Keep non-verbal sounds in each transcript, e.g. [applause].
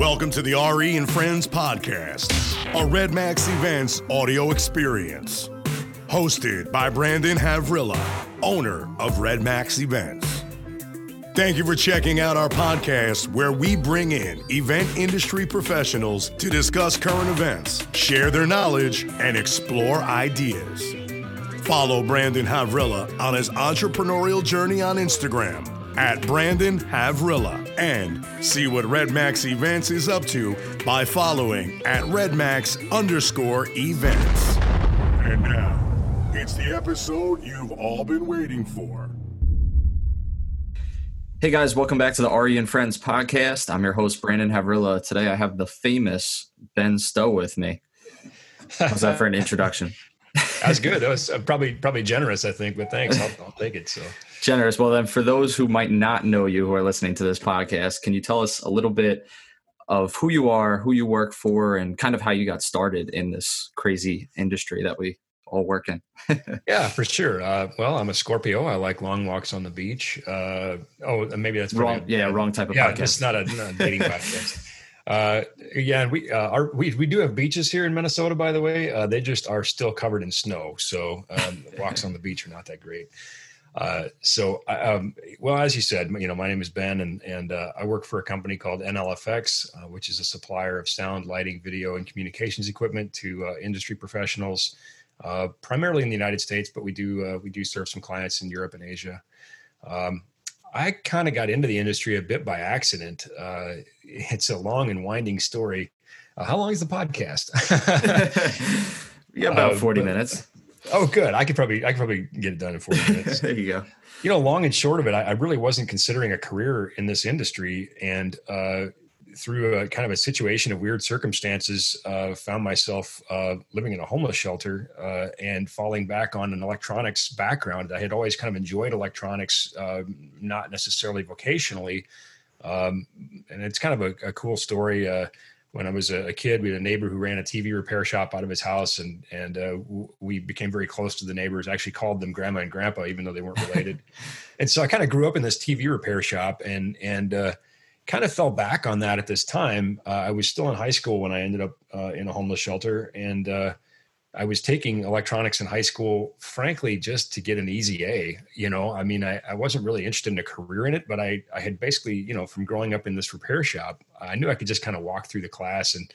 Welcome to the RE and Friends podcast, a Red Max Events audio experience. Hosted by Brandon Havrilla, owner of Red Max Events. Thank you for checking out our podcast where we bring in event industry professionals to discuss current events, share their knowledge, and explore ideas. Follow Brandon Havrilla on his entrepreneurial journey on Instagram at Brandon Havrilla and see what Red Max Events is up to by following at Red Max underscore events. And now, it's the episode you've all been waiting for. Hey guys, welcome back to the RE and Friends podcast. I'm your host, Brandon Havrilla. Today I have the famous Ben Stowe with me. How's that for an [laughs] introduction? That's good. That was uh, probably probably generous, I think, but thanks. I'll, I'll take it. So generous. Well, then, for those who might not know you who are listening to this podcast, can you tell us a little bit of who you are, who you work for, and kind of how you got started in this crazy industry that we all work in? [laughs] yeah, for sure. Uh, well, I'm a Scorpio. I like long walks on the beach. Uh, oh, maybe that's wrong. Yeah, wrong type of yeah, podcast. it's not a, not a dating podcast. [laughs] Uh, yeah, we uh, are we we do have beaches here in Minnesota. By the way, uh, they just are still covered in snow, so um, [laughs] walks on the beach are not that great. Uh, so, um, well, as you said, you know, my name is Ben, and and uh, I work for a company called NLFX, uh, which is a supplier of sound, lighting, video, and communications equipment to uh, industry professionals, uh, primarily in the United States, but we do uh, we do serve some clients in Europe and Asia. Um, I kind of got into the industry a bit by accident. It's a long and winding story. how long is the podcast? [laughs] yeah, about forty minutes Oh, good. I could probably I could probably get it done in 40 minutes. [laughs] there you go. You know, long and short of it, I, I really wasn't considering a career in this industry, and uh, through a kind of a situation of weird circumstances, uh, found myself uh, living in a homeless shelter uh, and falling back on an electronics background. I had always kind of enjoyed electronics, uh, not necessarily vocationally, um, and it's kind of a, a cool story uh, when I was a, kid, we had a neighbor who ran a TV repair shop out of his house, and and uh, we became very close to the neighbors. Actually, called them grandma and grandpa, even though they weren't related. [laughs] and so I kind of grew up in this TV repair shop, and and uh, kind of fell back on that at this time. Uh, I was still in high school when I ended up uh, in a homeless shelter, and uh, I was taking electronics in high school, frankly, just to get an easy A. You know, I mean, I, I wasn't really interested in a career in it, but I, I had basically, you know, from growing up in this repair shop, I knew I could just kind of walk through the class and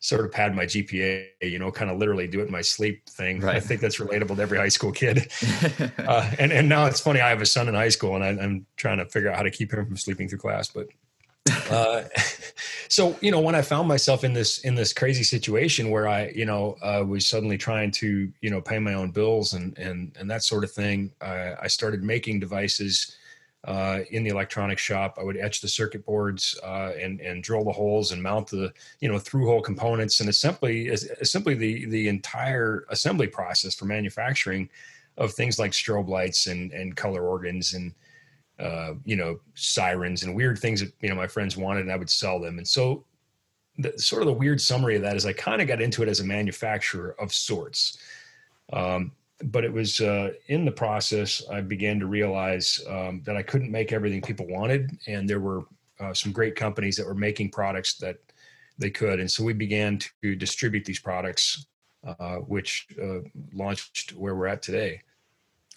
sort of pad my GPA, you know, kind of literally do it in my sleep thing. Right. I think that's relatable to every high school kid. [laughs] uh, and, and now it's funny, I have a son in high school and I, I'm trying to figure out how to keep him from sleeping through class, but uh, [laughs] so you know when i found myself in this in this crazy situation where i you know uh, was suddenly trying to you know pay my own bills and and and that sort of thing i, I started making devices uh, in the electronics shop. I would etch the circuit boards uh, and and drill the holes and mount the you know through hole components. And assembly simply the the entire assembly process for manufacturing of things like strobe lights and and color organs and uh, you know, sirens and weird things that, you know, my friends wanted and I would sell them. And so the sort of the weird summary of that is I kind of got into it as a manufacturer of sorts. Um, but it was uh, in the process I began to realize um, that I couldn't make everything people wanted, and there were uh, some great companies that were making products that they could, and so we began to distribute these products, uh, which uh, launched where we're at today.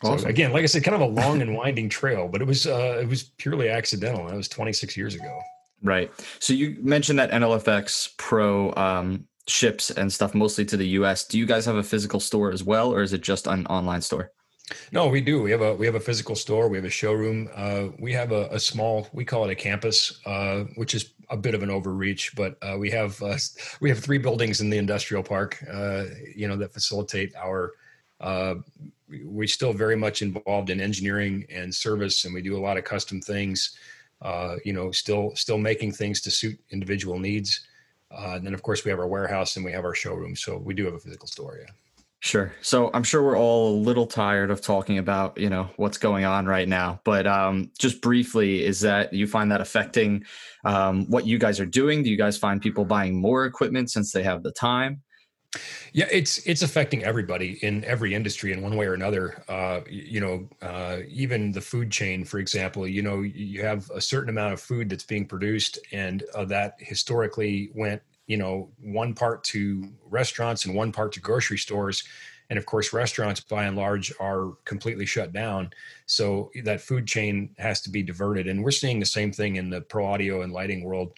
Awesome. So again, like I said, kind of a long and winding trail, but it was uh, it was purely accidental. That was 26 years ago. Right. So you mentioned that NLFX Pro um, ships and stuff mostly to the U.S. Do you guys have a physical store as well, or is it just an online store? No, we do. We have a we have a physical store. We have a showroom. Uh, we have a, a, small. We call it a campus, uh, which is a bit of an overreach, but uh, we have uh, [laughs] we have three buildings in the industrial park. Uh, you know that facilitate our uh, we're still very much involved in engineering and service, and we do a lot of custom things. Uh, you know, still still making things to suit individual needs. Uh, and then, of course, we have our warehouse and we have our showroom. So we do have a physical store. Yeah. Sure. So I'm sure we're all a little tired of talking about, you know, what's going on right now. But um, just briefly, is that you find that affecting um, what you guys are doing? Do you guys find people buying more equipment since they have the time? Yeah, it's it's affecting everybody in every industry in one way or another. Uh, you know, uh, even the food chain, for example. You know, you have a certain amount of food that's being produced, and uh, that historically went, you know, one part to restaurants and one part to grocery stores. And of course, restaurants by and large are completely shut down. So that food chain has to be diverted. And we're seeing the same thing in the pro audio and lighting world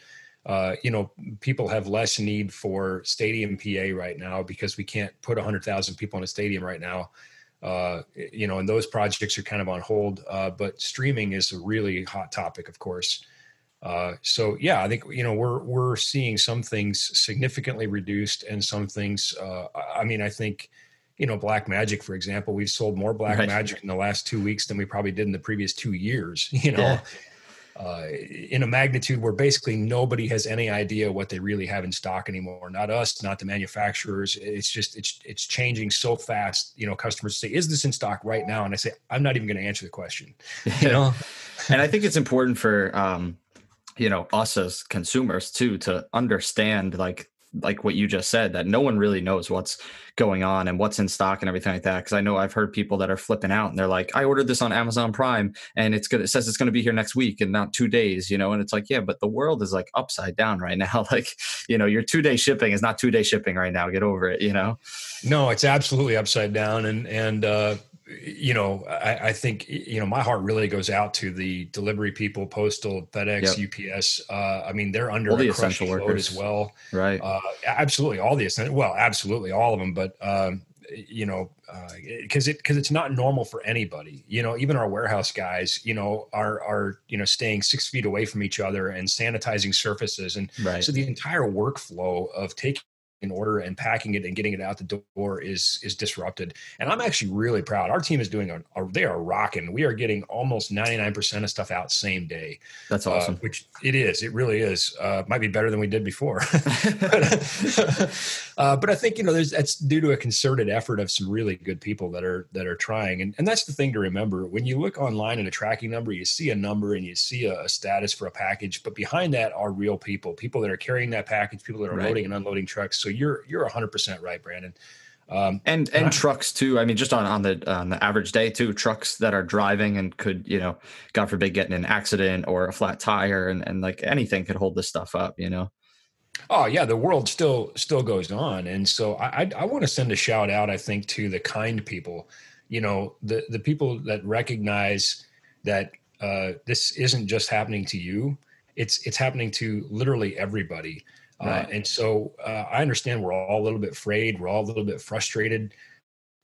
uh, you know, people have less need for stadium PA right now because we can't put 100,000 people in a stadium right now. Uh, you know, and those projects are kind of on hold. Uh, but streaming is a really hot topic, of course. Uh, so yeah, I think you know we're we're seeing some things significantly reduced, and some things. Uh, I mean, I think you know Blackmagic, for example, we've sold more Black right. Magic in the last two weeks than we probably did in the previous two years. [laughs] You know, yeah uh, in a magnitude where basically nobody has any idea what they really have in stock anymore. Not us, not the manufacturers. It's just it's it's changing so fast. You know, customers say, "Is this in stock right now?" And I say, "I'm not even going to answer the question." [laughs] You know, [laughs] and I think it's important for um, you know us as consumers too to understand like like what you just said that no one really knows what's going on and what's in stock and everything like that because i know i've heard people that are flipping out and they're like i ordered this on amazon prime and it's good it says it's going to be here next week and not two days you know and it's like yeah but the world is like upside down right now. [laughs] Like you know your two day shipping is not two day shipping right now get over it you know? No it's absolutely upside down and and uh you know, I, I, think you know my heart really goes out to the delivery people, postal, FedEx, yep. UPS. Uh, I mean, they're under all the essential workers as well, right? Uh, absolutely, all the essential. Well, absolutely, all of them. But um, you know, because uh, it because it's not normal for anybody. You know, even our warehouse guys, you know, are are you know staying six feet away from each other and sanitizing surfaces, and right. so the entire workflow of taking in order and packing it and getting it out the door is is disrupted. And I'm actually really proud. Our team is doing a, a they are rocking. We are getting almost 99% of stuff out same day. That's uh, awesome. Uh, which it is. It really is. Uh, might be better than we did before. but, [laughs] [laughs] [laughs] uh, but I think you know there's that's due to a concerted effort of some really good people that are that are trying. And and that's the thing to remember when you look online at a tracking number, you see a number and you see a, a status for a package, but behind that are real people, people that are carrying that package, people that are right. loading and unloading trucks. So you're you're 100% right, Brandon. Um, and and I, trucks too. I mean, just on on the on the average day too, trucks that are driving and could you know, God forbid, get in an accident or a flat tire and and like anything could hold this stuff up. You know. Oh yeah, the world still still goes on, and so I I, I want to send a shout out. I think to the kind people, you know, the the people that recognize that uh, this isn't just happening to you; it's it's happening to literally everybody. Uh, right. Uh, and so uh, I understand we're all a little bit afraid, we're all a little bit frustrated.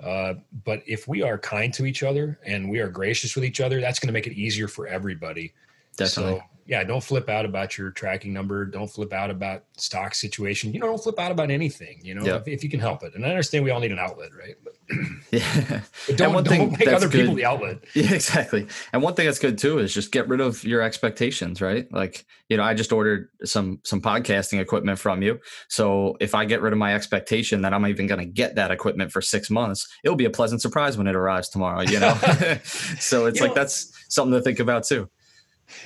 Uh, but if we are kind to each other and we are gracious with each other, that's going to make it easier for everybody. Definitely. So yeah, don't flip out about your tracking number. Don't flip out about stock situation. You know, don't flip out about anything. You know, if, if, you can help it. And I understand we all need an outlet, right? But, [clears throat] [laughs] yeah. But don't, don't make other good, people the outlet. [laughs] Yeah, exactly. And one thing that's good too is just get rid of your expectations, right? Like, you know, I just ordered some some podcasting equipment from you. So if I get rid of my expectation that I'm even going to get that equipment for six months, it'll be a pleasant surprise when it arrives tomorrow. You know, [laughs] so it's you like know, that's something to think about too.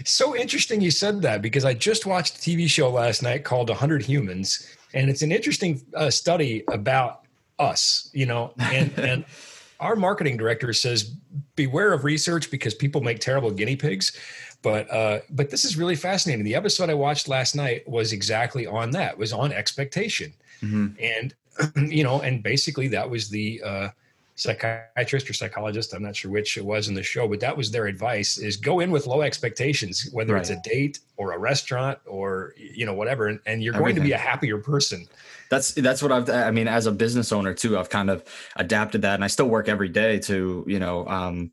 So interesting you said that because I just watched a TV show last night called 100 Humans, and it's an interesting uh, study about us, you know, and, [laughs] and our marketing director says, beware of research because people make terrible guinea pigs. But uh, but this is really fascinating. The episode I watched last night was exactly on that. Was on expectation, mm-hmm. and [clears throat] you know, and basically that was the uh, psychiatrist or psychologist i'm not sure which it was in the show but that was their advice is go in with low expectations whether right. it's a date or a restaurant or you know whatever and, and you're Everything. going to be a happier person that's that's what i've i mean as a business owner too i've kind of adapted that and i still work every day to you know um,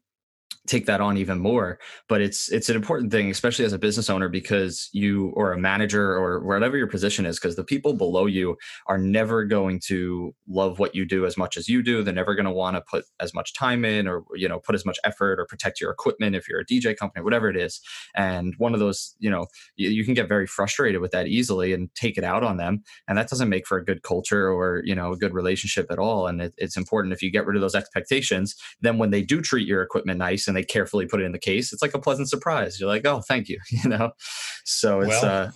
take that on even more but it's it's an important thing especially as a business owner because you or a manager or whatever your position is because the people below you are never going to love what you do as much as you do. They're never going to want to put as much time in or you know put as much effort or protect your equipment if you're a dj company whatever it is. And one of those you know you, you can get very frustrated with that easily and take it out on them and that doesn't make for a good culture or you know a good relationship at all. And it, it's important if you get rid of those expectations then when they do treat your equipment nice and they carefully put it in the case, it's like a pleasant surprise. You're like, oh, thank you, [laughs] you know. So it's well, uh, an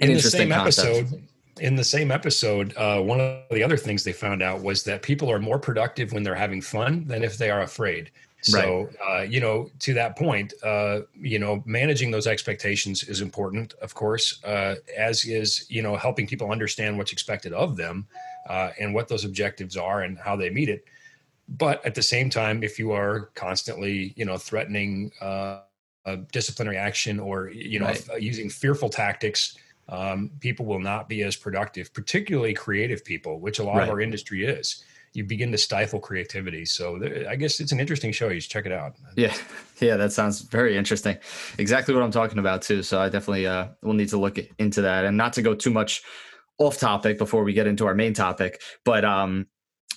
in interesting the same concept. episode. in the same episode, uh, one of the other things they found out was that people are more productive when they're having fun than if they are afraid. So, right. uh, you know, to that point, uh, you know, managing those expectations is important, of course, uh, as is, you know, helping people understand what's expected of them uh, and what those objectives are and how they meet it. But at the same time, if you are constantly, you know, threatening uh, disciplinary action or, you know, right. using fearful tactics, um, people will not be as productive, particularly creative people, which a lot right. of our industry is you begin to stifle creativity. So I guess it's an interesting show. You should check it out. Yeah, yeah, that sounds very interesting. Exactly what I'm talking about too. So I definitely uh, will need to look into that, and not to go too much off topic before we get into our main topic. But um,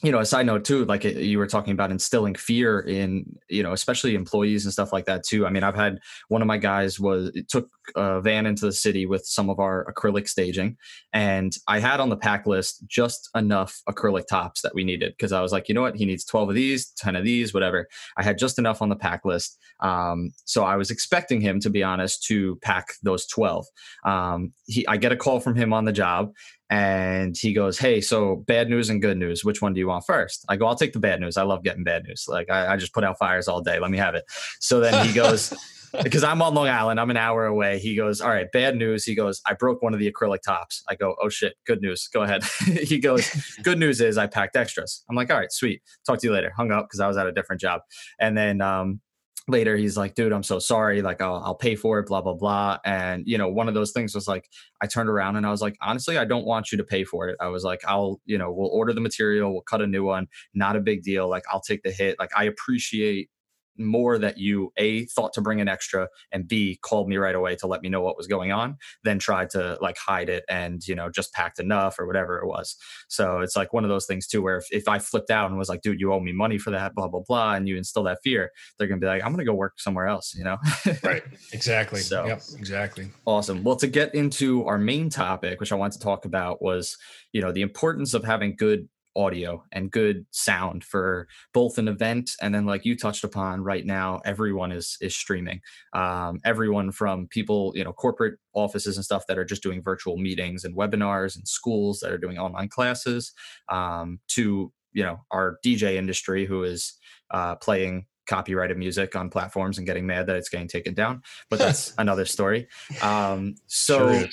you know, a side note too, like you were talking about instilling fear in, you know, especially employees and stuff like that too. I mean, I've had one of my guys was took a van into the city with some of our acrylic staging, and I had on the pack list just enough acrylic tops that we needed because I was like, you know what, he needs twelve of these, ten of these, whatever. I had just enough on the pack list, um, so I was expecting him, to be honest, to pack those twelve. Um, he, I get a call from him on the job, and he goes, "Hey, so bad news and good news. Which one do you want first? I go, "I'll take the bad news. I love getting bad news. Like I, I just put out fires all day. Let me have it." So then he goes. [laughs] because I'm on Long Island, I'm an hour away. He goes, All right, bad news. He goes, I broke one of the acrylic tops. I go, Oh shit, good news. Go ahead. [laughs] he goes, Good news is I packed extras. I'm like, All right, sweet. Talk to you later. Hung up because I was at a different job. And then um, later he's like dude i'm so sorry like I'll, I'll pay for it blah blah blah. And you know one of those things was like i turned around and i was like honestly i don't want you to pay for it. I was like i'll you know we'll order the material we'll cut a new one not a big deal like i'll take the hit. Like i appreciate more that you a thought to bring an extra and b called me right away to let me know what was going on than tried to like hide it and you know just packed enough or whatever it was. So it's like one of those things too where if, if i flipped out and was like dude you owe me money for that blah blah blah and you instill that fear they're gonna be like i'm gonna go work somewhere else you know? Right. Exactly. So yep. Exactly. Awesome. Well to get into our main topic which i want to talk about was you know the importance of having good audio and good sound for both an event and then like you touched upon right now everyone is is streaming. Um, everyone from people you know corporate offices and stuff that are just doing virtual meetings and webinars and schools that are doing online classes um, to you know our dj industry who is uh, playing copyrighted music on platforms and getting mad that it's getting taken down but that's [laughs] another story. Um, so sure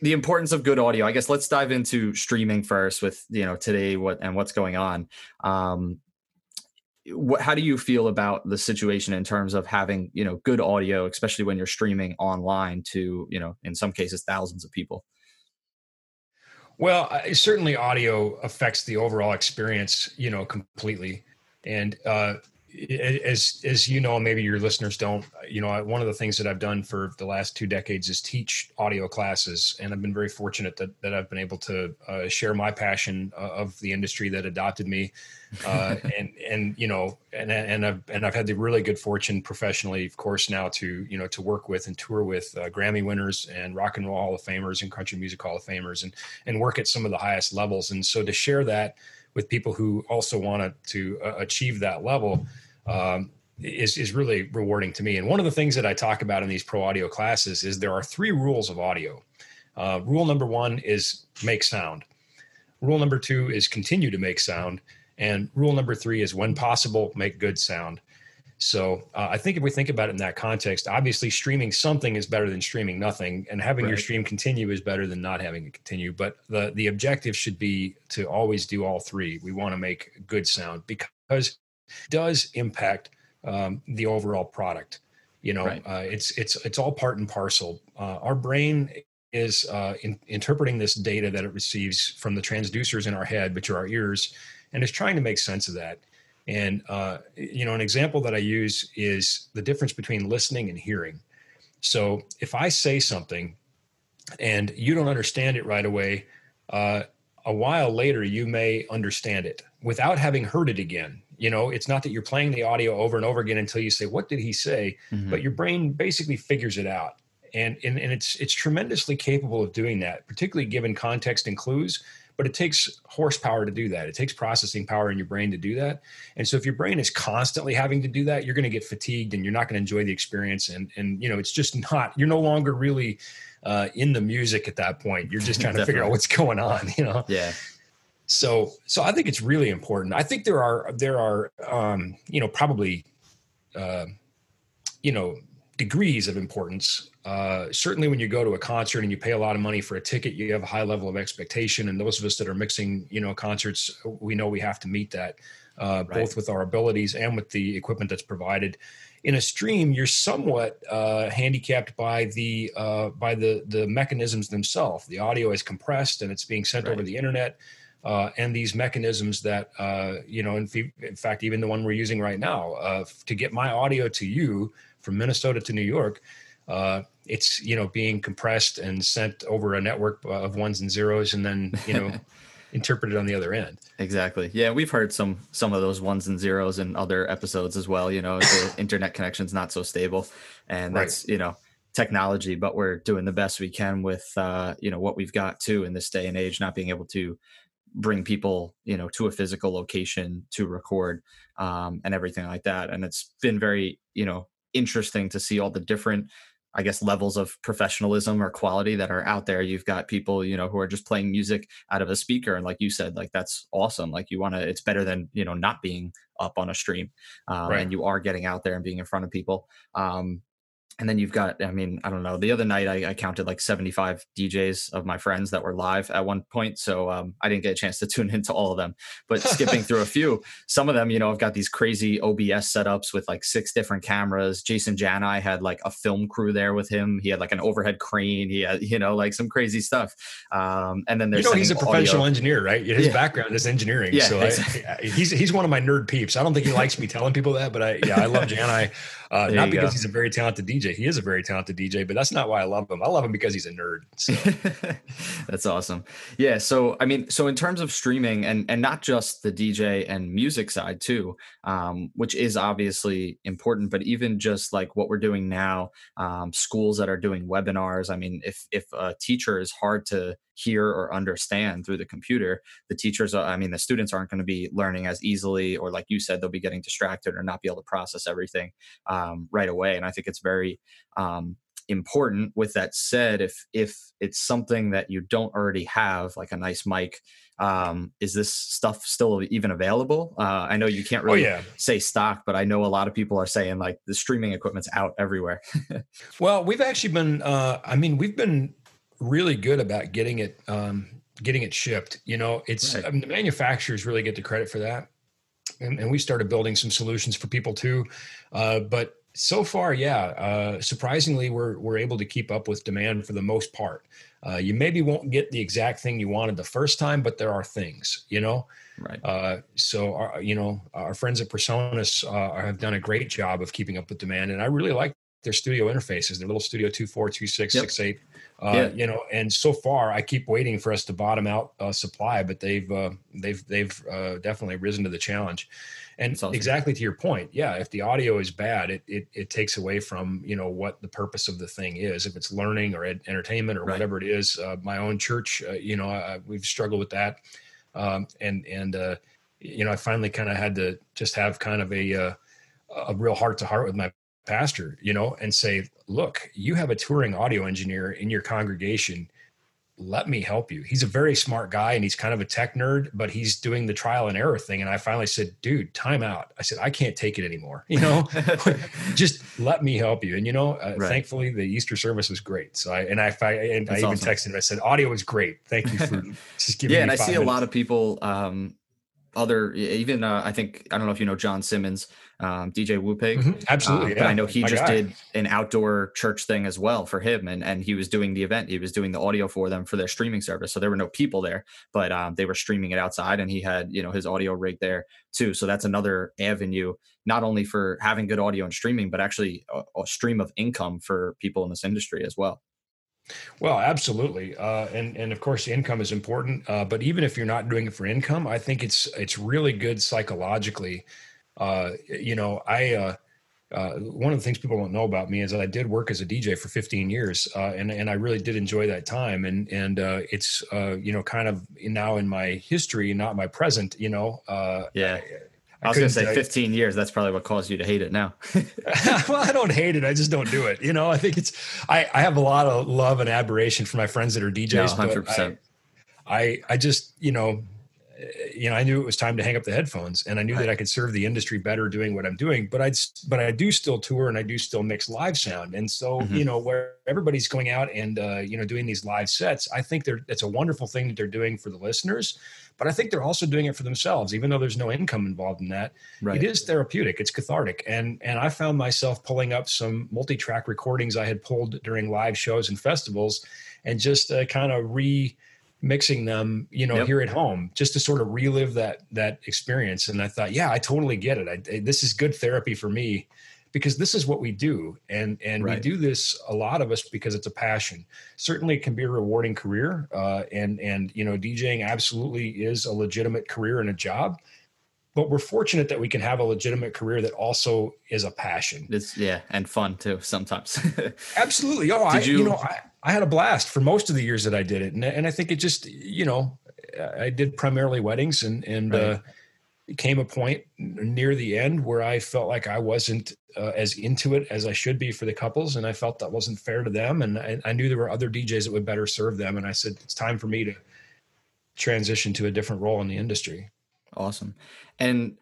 the importance of good audio. I guess let's dive into streaming first with you know today what and what's going on. Um, what, how do you feel about the situation in terms of having you know good audio, especially when you're streaming online to you know in some cases thousands of people? Well, certainly audio affects the overall experience, you know, completely. And uh, as as you know maybe your listeners don't you know one of the things that i've done for the last two decades is teach audio classes. And i've been very fortunate that, that i've been able to uh, share my passion uh, of the industry that adopted me. Uh, [laughs] and and you know and and i've and i've had the really good fortune professionally of course now to you know to work with and tour with uh, grammy winners and rock and roll hall of famers and country music hall of famers and and work at some of the highest levels. And so to share that with people who also want to uh, achieve that level um, is is really rewarding to me. And one of the things that I talk about in these pro audio classes is there are three rules of audio. Uh, rule number one is make sound. Rule number two is continue to make sound, and rule number three is when possible make good sound. So uh, I think if we think about it in that context, obviously streaming something is better than streaming nothing, and having right. your stream continue is better than not having it continue. But the the objective should be to always do all three. We want to make good sound because does impact um, the overall product. You know, right. uh, it's it's it's all part and parcel. Uh, our brain is uh, in, interpreting this data that it receives from the transducers in our head, which are our ears, and is trying to make sense of that. And uh, you know, an example that I use is the difference between listening and hearing. So if I say something and you don't understand it right away, uh, a while later you may understand it without having heard it again you know it's not that you're playing the audio over and over again until you say what did he say mm-hmm. but your brain basically figures it out and, and and it's it's tremendously capable of doing that particularly given context and clues but it takes horsepower to do that it takes processing power in your brain to do that and so if your brain is constantly having to do that you're going to get fatigued and you're not going to enjoy the experience and and you know it's just not you're no longer really uh, in the music at that point. You're just [laughs] trying to figure out what's going on, you know? Yeah. So, so I think it's really important. I think there are, there are, um, you know, probably, uh, you know, degrees of importance. Uh, certainly, when you go to a concert and you pay a lot of money for a ticket, you have a high level of expectation. And those of us that are mixing, you know, concerts, we know we have to meet that, uh, right. both with our abilities and with the equipment that's provided. In a stream, you're somewhat uh, handicapped by the uh, by the the mechanisms themselves. The audio is compressed and it's being sent right. over the internet. Uh, and these mechanisms that uh, you know in, in, fact even the one we're using right now uh, to get my audio to you from Minnesota to New York, uh, it's you know being compressed and sent over a network of ones and zeros, and then you know [laughs] interpreted on the other end. Exactly. Yeah, we've heard some some of those ones and zeros in other episodes as well. You know, the [laughs] internet connection's not so stable, and that's right. you know technology, but we're doing the best we can with uh, you know what we've got too in this day and age, not being able to bring people you know to a physical location to record um, and everything like that and it's been very you know interesting to see all the different I guess levels of professionalism or quality that are out there. You've got people, you know, who are just playing music out of a speaker, and like you said, like that's awesome. Like you want to, it's better than you know not being up on a stream, um, right. and you are getting out there and being in front of people. Um, and then you've got i mean i don't know the other night i, I counted like 75 djs of my friends that were live at one point so um, i didn't get a chance to [laughs] tune into all of them. But skipping through a few some of them you know i've got these crazy obs setups with like six different cameras. Jason janai had like a film crew there with him. He had like an overhead crane. He had [laughs] you know like some crazy stuff. Um, and then there's you know he's a professional audio. engineer right? His yeah. background is engineering yeah, so exactly. I, he's he's one of my nerd peeps. I don't think he likes me telling people that but i yeah i love janai uh, not because go. he's a very talented DJ. He is a very talented DJ, but that's not why I love him. I love him because he's a nerd. So. [laughs] that's awesome. Yeah. So I mean, so in terms of streaming and and not just the DJ and music side too, um, which is obviously important, but even just like what we're doing now, um, schools that are doing webinars. I mean, if if a teacher is hard to hear or understand through the computer the teachers i mean the students aren't going to be learning as easily or like you said they'll be getting distracted or not be able to process everything um, right away and i think it's very um, important with that said if if it's something that you don't already have like a nice mic um, is this stuff still even available uh, i know you can't oh, really oh, yeah. say stock but i know a lot of people are saying like the streaming equipment's out everywhere [laughs] well we've actually been uh, i mean we've been really good about getting it um, getting it shipped. You know, it's right. I mean, the manufacturers really get the credit for that, and, and we started building some solutions for people too. Uh, but so far, yeah, uh, surprisingly, we're we're able to keep up with demand for the most part. Uh, you maybe won't get the exact thing you wanted the first time, but there are things, you know. Right. Uh, so, our, you know, our friends at Presonus uh, have done a great job of keeping up with demand, and I really like their studio interfaces, their little Studio two four, two six, yep. six eight. Uh, yeah. You know, and so far I keep waiting for us to bottom out uh, supply, but they've uh, they've they've uh, definitely risen to the challenge. And awesome. exactly to your point, yeah, if the audio is bad, it, it it takes away from you know what the purpose of the thing is. If it's learning or ed- entertainment or right. whatever it is, uh, my own church, uh, you know, I, we've struggled with that, um, and and you know, I finally kind of had to just have kind of a a real heart to heart with my pastor, you know, and say, look, you have a touring audio engineer in your congregation. Let me help you. He's a very smart guy and he's kind of a tech nerd, but he's doing the trial and error thing. And I finally said, dude, time out. I said, I can't take it anymore. You know, [laughs] just let me help you. And, you know, uh, right. thankfully the Easter service was great. So I, and I, and That's I even awesome. texted him, I said, audio was great. Thank you for [laughs] just giving yeah, and I see minutes. a lot of people, um, other even uh, I think I don't know if you know John Simmons, um, DJ Woopig. Mm-hmm. Absolutely, uh, yeah. but I know he My just guy. did an outdoor church thing as well for him, and and he was doing the event. He was doing the audio for them for their streaming service. So there were no people there, but um, they were streaming it outside, and he had you know his audio rig there too. So that's another avenue, not only for having good audio and streaming, but actually a, a stream of income for people in this industry as well. Well, absolutely, uh, and and of course, income is important. Uh, but even if you're not doing it for income, I think it's it's really good psychologically. Uh, you know, I uh, uh, one of the things people don't know about me is that I did work as a DJ for 15 years, uh, and and I really did enjoy that time. And and it's you know kind of now in my history, not my present. You know, yeah. I, I was going to say 15 years. That's probably what caused you to hate it now. [laughs] well, I don't hate it. I just don't do it. You know, I think it's, I, I have a lot of love and admiration for my friends that are DJs. No, 100%. I, I, I just, you know, you know, I knew it was time to hang up the headphones, and I knew right. that I could serve the industry better doing what I'm doing. But I, but I do still tour, and I do still mix live sound. And so, mm-hmm. you know, where everybody's going out and uh, you know doing these live sets, I think they're it's a wonderful thing that they're doing for the listeners. But I think they're also doing it for themselves, even though there's no income involved in that. Right. It is therapeutic. It's cathartic, and and I found myself pulling up some multi-track recordings I had pulled during live shows and festivals, and just uh, kind of re mixing them you know yep. here at home just to sort of relive that that experience and i thought yeah i totally get it I, this is good therapy for me because this is what we do and and right. we do this a lot of us because it's a passion certainly it can be a rewarding career uh, and and you know djing absolutely is a legitimate career and a job but we're fortunate that we can have a legitimate career that also is a passion. It's yeah, and fun too sometimes. [laughs] Absolutely. Oh, did I you, you know I, I had a blast for most of the years that I did it, and and I think it just you know I did primarily weddings, and and right. uh, it came a point near the end where I felt like I wasn't uh, as into it as I should be for the couples, and I felt that wasn't fair to them, and I, I knew there were other DJs that would better serve them, and I said it's time for me to transition to a different role in the industry. Awesome. And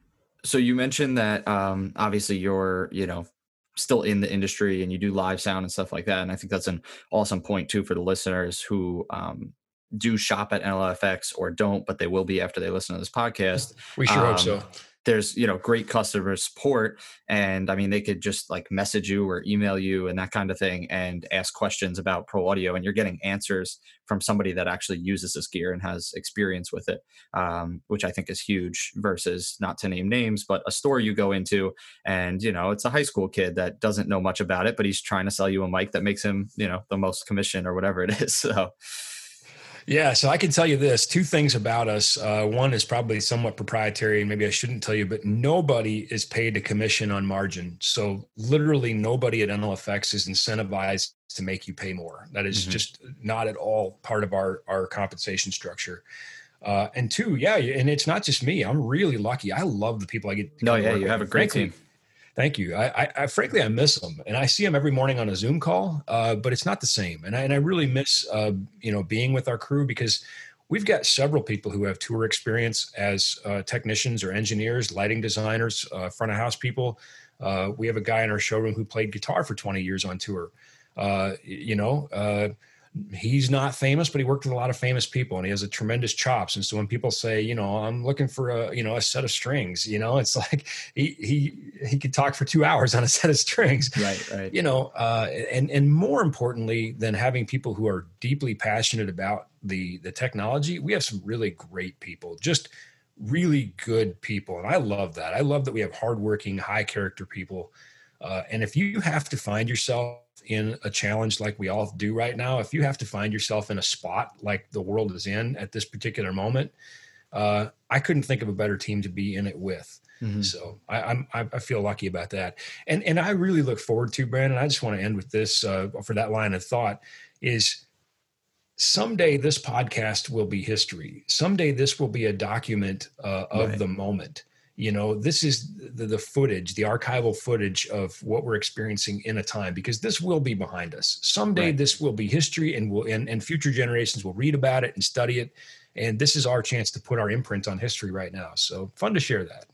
so you mentioned that um, obviously you're, you know, still in the industry and you do live sound and stuff like that. And I think that's an awesome point too for the listeners who um, do shop at NLFX or don't, but they will be after they listen to this podcast. We sure um, hope so there's you know great customer support and i mean they could just like message you or email you and that kind of thing and ask questions about pro audio and you're getting answers from somebody that actually uses this gear and has experience with it um, which i think is huge versus not to name names but a store you go into and you know it's a high school kid that doesn't know much about it but he's trying to sell you a mic that makes him you know the most commission or whatever it [laughs] is so yeah, so I can tell you this two things about us. Uh, one is probably somewhat proprietary, and maybe I shouldn't tell you, but nobody is paid a commission on margin. So, literally, nobody at NLFX is incentivized to make you pay more. That is mm-hmm. just not at all part of our, our compensation structure. Uh, and two, yeah, and it's not just me. I'm really lucky. I love the people I get. no, yeah, you have a great Frankly, team. Thank you. I, I, I, frankly, I miss them, and I see them every morning on a Zoom call, uh, but it's not the same. And I, and I really miss, uh, you know, being with our crew because we've got several people who have tour experience as uh, technicians or engineers, lighting designers, uh, front of house people. Uh, we have a guy in our showroom who played guitar for 20 years on tour. Uh, you know he's not famous, but he worked with a lot of famous people and he has a tremendous chops. And so when people say, you know, I'm looking for a, you know, a set of strings, you know, it's [laughs] like he, he, he could talk for two hours on a set of strings, right? Right. You know, uh, and, and more importantly than having people who are deeply passionate about the, the technology, we have some really great people, just really good people. And I love that. I love that we have hardworking, high character people. Uh, and if you have to find yourself in a challenge like we all do right now, if you have to find yourself in a spot like the world is in at this particular moment, uh, I couldn't think of a better team to be in it with. Mm-hmm. So I, I'm I feel lucky about that, and and I really look forward to Brandon. I just want to end with this uh, for that line of thought is someday this podcast will be history. Someday this will be a document uh, of right. the moment you know this is the, the, footage the archival footage of what we're experiencing in a time because this will be behind us. Someday right. this will be history and will and, and future generations will read about it and study it. And this is our chance to put our imprint on history right now. So fun to share that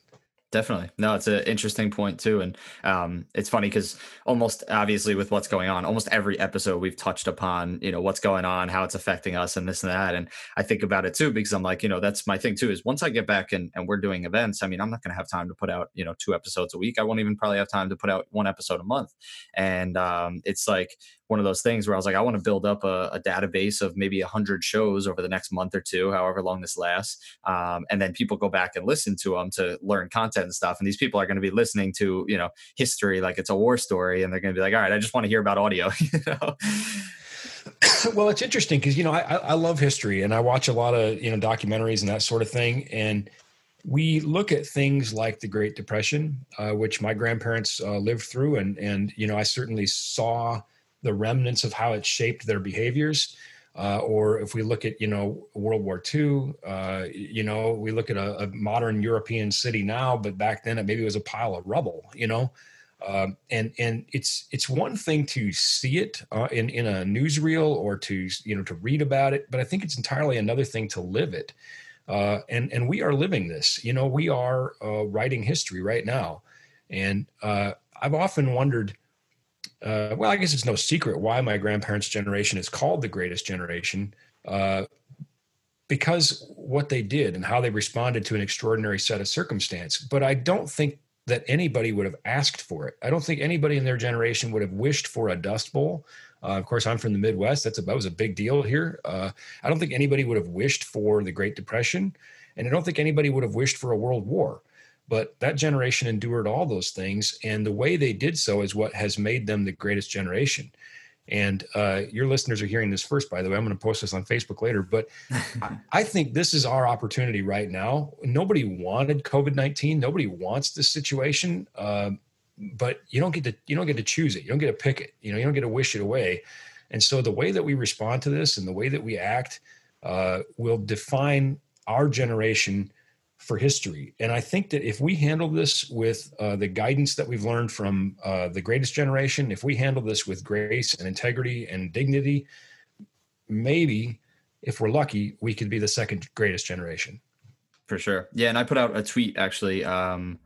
Definitely. No, it's an interesting point too. And um, it's funny because almost obviously with what's going on, almost every episode we've touched upon, you know, what's going on, how it's affecting us and this and that. And I think about it too, because I'm like, you know, that's my thing too, is once I get back and, and we're doing events, I mean, I'm not going to have time to put out, you know, two episodes a week. I won't even probably have time to put out one episode a month. And um, it's like, one of those things where I was like, I want to build up a, a database of maybe a hundred shows over the next month or two, however long this lasts, um, and then people go back and listen to them to learn content and stuff. And these people are going to be listening to you know history like it's a war story, and they're going to be like, all right, I just want to hear about audio. [laughs] you know? [coughs] well, it's interesting because you know I, I love history and I watch a lot of you know documentaries and that sort of thing, and we look at things like the Great Depression, uh, which my grandparents uh, lived through, and and you know I certainly saw the remnants of how it shaped their behaviors. Uh, or if we look at you know World War II, uh, you know we look at a, a, modern European city now, but back then it maybe was a pile of rubble. You know, um, and and it's it's one thing to see it uh, in in a newsreel or to you know to read about it, but I think it's entirely another thing to live it. Uh, and and we are living this. You know, we are uh, writing history right now, and uh, I've often wondered. Uh, well, I guess it's no secret why my grandparents' generation is called the greatest generation, uh, because what they did and how they responded to an extraordinary set of circumstance. But I don't think that anybody would have asked for it. I don't think anybody in their generation would have wished for a Dust Bowl. Uh, of course, I'm from the Midwest. That's a, that was a big deal here. Uh, I don't think anybody would have wished for the Great Depression, and I don't think anybody would have wished for a world war. But that generation endured all those things, and the way they did so is what has made them the greatest generation. And uh, your listeners are hearing this first, by the way. I'm going to post this on Facebook later. But [laughs] I think this is our opportunity right now. Nobody wanted COVID 19. Nobody wants this situation. Uh, but you don't get to you don't get to choose it. You don't get to pick it. You know, you don't get to wish it away. And so the way that we respond to this and the way that we act uh, will define our generation for history. And I think that if we handle this with uh, the guidance that we've learned from uh, the greatest generation, if we handle this with grace and integrity and dignity, maybe if we're lucky, we could be the second greatest generation. For sure. Yeah. And I put out a tweet actually. Um,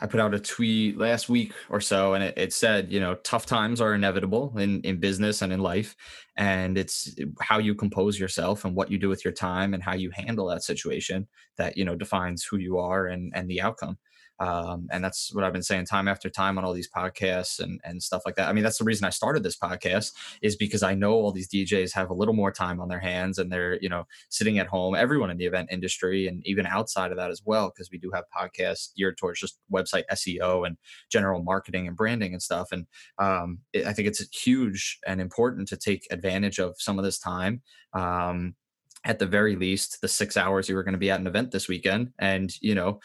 I put out a tweet last week or so, and it, it, said, you know, tough times are inevitable in, in business and in life. And it's how you compose yourself and what you do with your time and how you handle that situation that, you know, defines who you are and, and the outcome. Um, and that's what I've been saying time after time on all these podcasts and, and stuff like that. I mean, that's the reason I started this podcast is because I know all these DJs have a little more time on their hands and they're, you know, sitting at home, everyone in the event industry and even outside of that as well, because we do have podcasts geared towards just website SEO and general marketing and branding and stuff. And um, it, I think it's huge and important to take advantage of some of this time. Um, at the very least the six hours you were going to be at an event this weekend and you know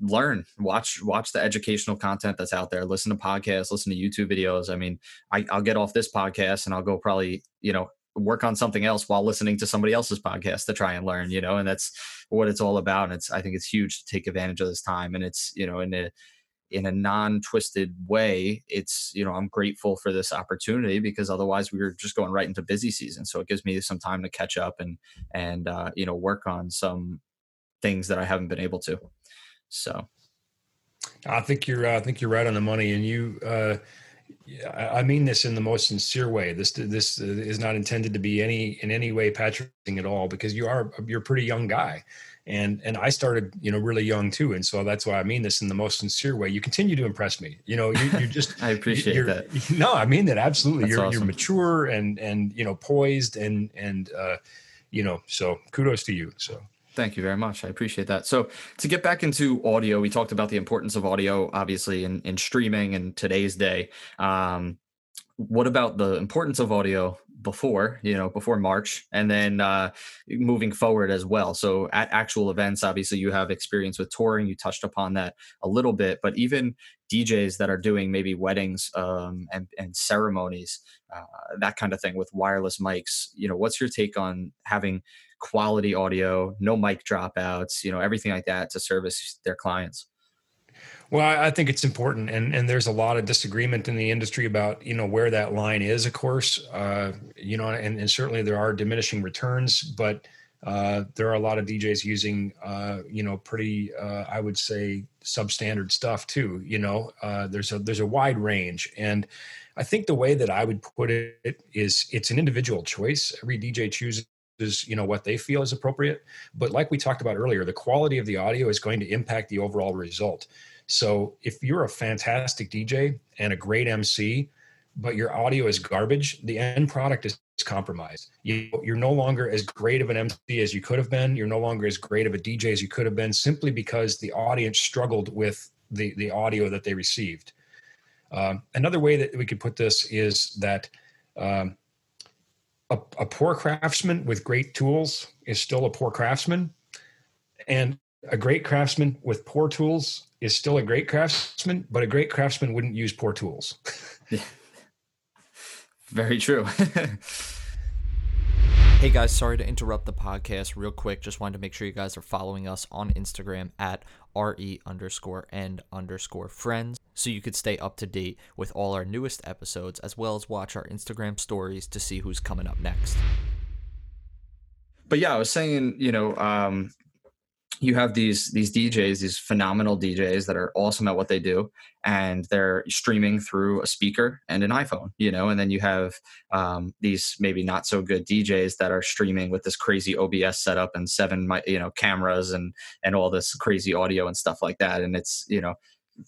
learn watch watch the educational content that's out there listen to podcasts listen to youtube videos. I mean I, i'll get off this podcast and i'll go probably you know work on something else while listening to somebody else's podcast to try and learn you know and that's what it's all about. And it's i think it's huge to take advantage of this time. And it's you know in a in a non-twisted way it's you know i'm grateful for this opportunity because otherwise we were just going right into busy season. So it gives me some time to catch up and and uh, you know work on some things that i haven't been able to so, I think you're uh, I think you're right on the money, and you. Uh, I mean this in the most sincere way. This this is not intended to be any in any way patronizing at all because you are you're a pretty young guy, and and I started you know really young too, and so that's why I mean this in the most sincere way. You continue to impress me. You know, you, are just [laughs] I appreciate that. [laughs] No, I mean that absolutely. That's you're awesome. you're mature and and you know poised and and uh, you know so kudos to you. So Thank you very much. I appreciate that. So, to get back into audio, we talked about the importance of audio, obviously, in, in streaming and today's day. Um, what about the importance of audio before, you know, before March and then uh, moving forward as well? So, at actual events, obviously, you have experience with touring. You touched upon that a little bit, but even DJs that are doing maybe weddings um, and, and ceremonies, uh, that kind of thing with wireless mics, you know, what's your take on having quality audio, no mic dropouts, you know, everything like that to service their clients? Well, I think it's important, and and there's a lot of disagreement in the industry about you know where that line is. Of course, uh, you know, and, and certainly there are diminishing returns, but uh, there are a lot of DJs using uh, you know pretty uh, I would say substandard stuff too. You know, uh, there's a there's a wide range, and I think the way that I would put it is it's an individual choice. Every DJ chooses is you know what they feel is appropriate. But like we talked about earlier the quality of the audio is going to impact the overall result. So if you're a fantastic dj and a great mc but your audio is garbage the end product is compromised. You, you're no longer as great of an mc as you could have been. You're no longer as great of a dj as you could have been simply because the audience struggled with the the audio that they received. Um, another way that we could put this is that um, a, a poor craftsman with great tools is still a poor craftsman. And a great craftsman with poor tools is still a great craftsman but a great craftsman wouldn't use poor tools. [laughs] Very true [laughs] Hey guys, sorry to interrupt the podcast real quick. Just wanted to make sure you guys are following us on Instagram at re underscore and underscore friends so you could stay up to date with all our newest episodes as well as watch our Instagram stories to see who's coming up next. But yeah, I was saying, you know, um, you have these these DJs, these phenomenal DJs that are awesome at what they do, and they're streaming through a speaker and an iPhone, you know. And then you have um, these maybe not so good DJs that are streaming with this crazy OBS setup and seven, you know, cameras and and all this crazy audio and stuff like that. And it's you know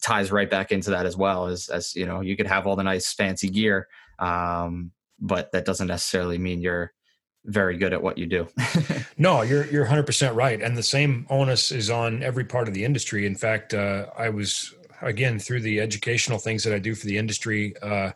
ties right back into that as well as as you know you could have all the nice fancy gear, um, but that doesn't necessarily mean you're very good at what you do. [laughs] no, you're you're 100% right, and the same onus is on every part of the industry. In fact, uh, I was again through the educational things that I do for the industry. Uh,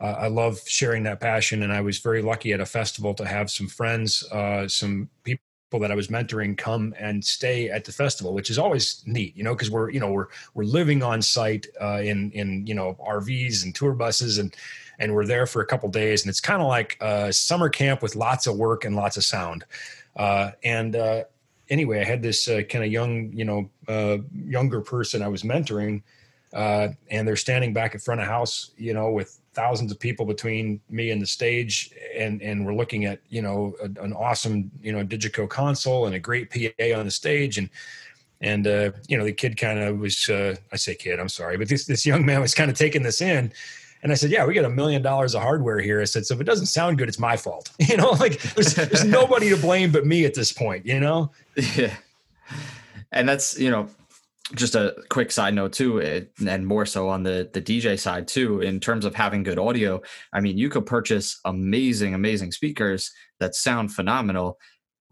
uh, I love sharing that passion, and I was very lucky at a festival to have some friends, uh, some people that I was mentoring come and stay at the festival, which is always neat, you know, because we're you know we're we're living on site uh, in in you know RVs and tour buses and and we're there for a couple days, and it's kind of like a summer camp with lots of work and lots of sound. Uh, and uh, anyway, I had this uh, kind of young, you know, uh, younger person I was mentoring, uh, and they're standing back in front of house, you know, with thousands of people between me and the stage, and and we're looking at, you know, a, an awesome, you know, Digico console and a great PA on the stage, and and uh, you know, the kid kind of was, I say kid, I'm sorry, but this this young man was kind of taking this in and I said, yeah, we got a million dollars of hardware here. I said, so if it doesn't sound good, it's my fault. [laughs] You know, like there's, there's [laughs] nobody to blame but me at this point, you know? Yeah. And that's, you know, just a quick side note too, eh, and more so on the the DJ side too, in terms of having good audio. I mean, you could purchase amazing, amazing speakers that sound phenomenal,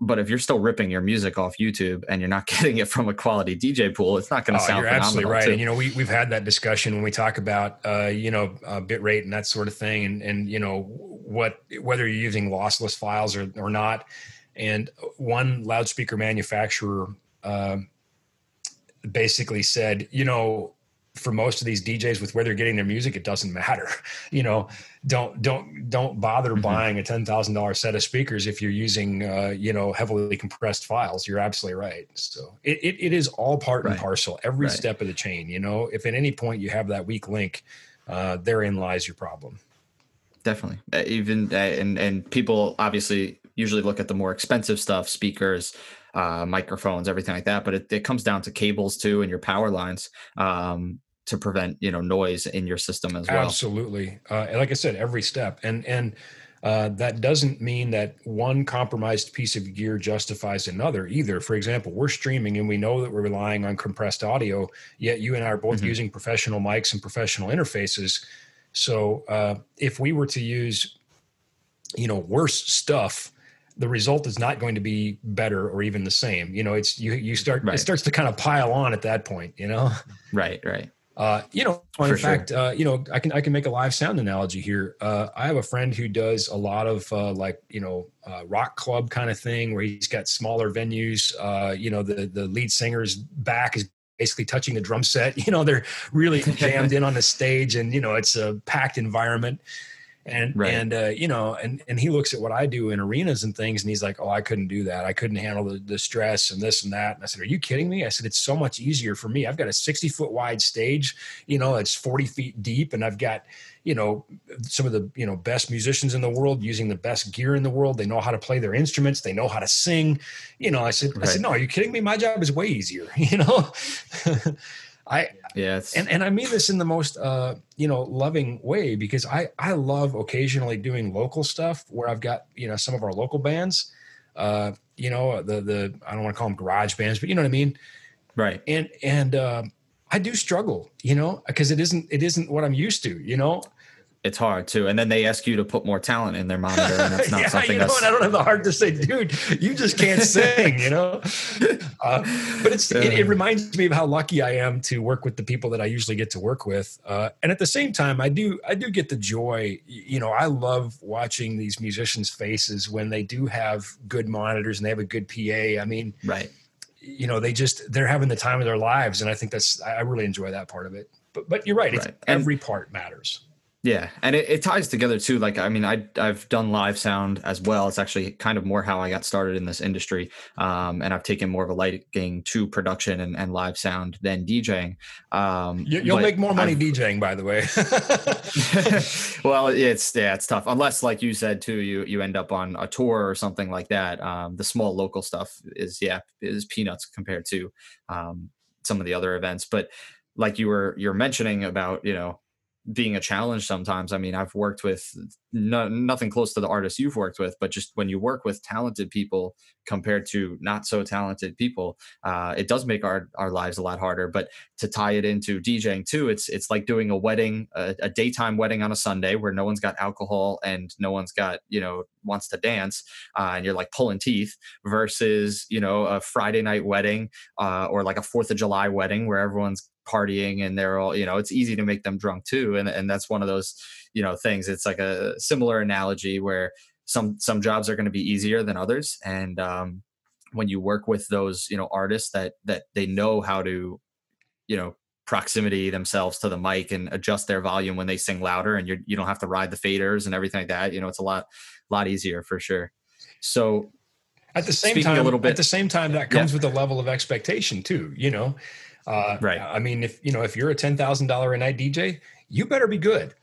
but if you're still ripping your music off YouTube and you're not [laughs] getting it from a quality DJ pool, it's not going to oh, sound. You're absolutely right. Too. And you know, we we've had that discussion when we talk about uh, you know uh, bit rate and that sort of thing, and and you know what whether you're using lossless files or or not. And one loudspeaker manufacturer uh, basically said, you know, for most of these DJs with where they're getting their music, it doesn't matter. [laughs] You know, don't don't don't bother mm-hmm. buying a ten thousand dollar set of speakers if you're using uh, you know heavily compressed files. You're absolutely right. So it it, it is all part right. and parcel, every right. step of the chain. You know, if at any point you have that weak link, uh, therein lies your problem. Definitely, uh, even uh, and and people obviously usually look at the more expensive stuff, speakers, uh, microphones, everything like that. But it, it comes down to cables too and your power lines. Um, to prevent you know noise in your system as well absolutely uh, like i said every step and and uh, that doesn't mean that one compromised piece of gear justifies another either. For example, we're streaming and we know that we're relying on compressed audio, yet you and I are both mm-hmm. using professional mics and professional interfaces. So uh, if we were to use, you know, worse stuff, the result is not going to be better or even the same. You know, it's you you start right. it starts to kind of pile on at that point. You know, right, right. Uh, you know, in For fact, sure. uh, you know, I can I can make a live sound analogy here. Uh, I have a friend who does a lot of uh, like you know uh, rock club kind of thing where he's got smaller venues. Uh, you know, the the lead singer's back is basically touching the drum set. [laughs] You know, they're really jammed in on the stage, and you know, it's a packed environment and right. and uh, you know and and he looks at what i do in arenas and things and he's like oh i couldn't do that. I couldn't handle the, the stress and this and that. And i said are you kidding me? I said it's so much easier for me. I've got a 60 foot wide stage you know it's 40 feet deep and i've got you know some of the you know best musicians in the world using the best gear in the world. They know how to play their instruments. They know how to sing. You know i said right. i said no are you kidding me? My job is way easier. [laughs] You know? [laughs] I yeah, and and I mean this in the most uh, you know loving way because I I love occasionally doing local stuff where I've got you know some of our local bands, uh, you know the the I don't want to call them garage bands, but you know what I mean, right? And and uh, I do struggle, you know, because it isn't it isn't what I'm used to, you know it's hard too. And then they ask you to put more talent in their monitor, and it's [laughs] not yeah, something. You know, that's... I don't have the heart to say, dude, you just can't [laughs] sing, you know. Uh, but it's it, it, reminds me of how lucky I am to work with the people that I usually get to work with, uh, and at the same time, I do I do get the joy. You know, I love watching these musicians' faces when they do have good monitors and they have a good PA. I mean, right. You know, they just they're having the time of their lives, and I think that's I really enjoy that part of it. But but you're right, right. every part matters Yeah, and it, it, ties together too. Like, I mean, I I've done live sound as well. It's actually kind of more how I got started in this industry, um, and I've taken more of a liking to production and, and live sound than DJing. Um, you, will make more money I've, [laughs] DJing, by the way. [laughs] well, it's yeah, it's tough unless, like you said too, you you end up on a tour or something like that. Um, the small local stuff is yeah is peanuts compared to um, some of the other events, but like you were you're mentioning about you know being a challenge sometimes. I mean, I've worked with no, nothing close to the artists you've worked with, but just when you work with talented people compared to not so talented people, uh, it does make our, our lives a lot harder. But to tie it into DJing too, it's it's like doing a wedding, a, a daytime wedding on a Sunday where no one's got alcohol and no one's got you know wants to dance, uh, and you're like pulling teeth, versus you know a Friday night wedding uh, or like a Fourth of July wedding where everyone's partying and they're all you know it's easy to make them drunk too and and that's one of those you know things it's like a similar analogy where some some jobs are going to be easier than others and um when you work with those you know artists that that they know how to you know proximity themselves to the mic and adjust their volume when they sing louder and you you don't have to ride the faders and everything like that you know it's a lot lot easier for sure so at the same time a little bit, at the same time that comes yeah. with a level of expectation too you know uh, right. I mean, if you know, if you're a ten thousand dollar a night DJ, you better be good.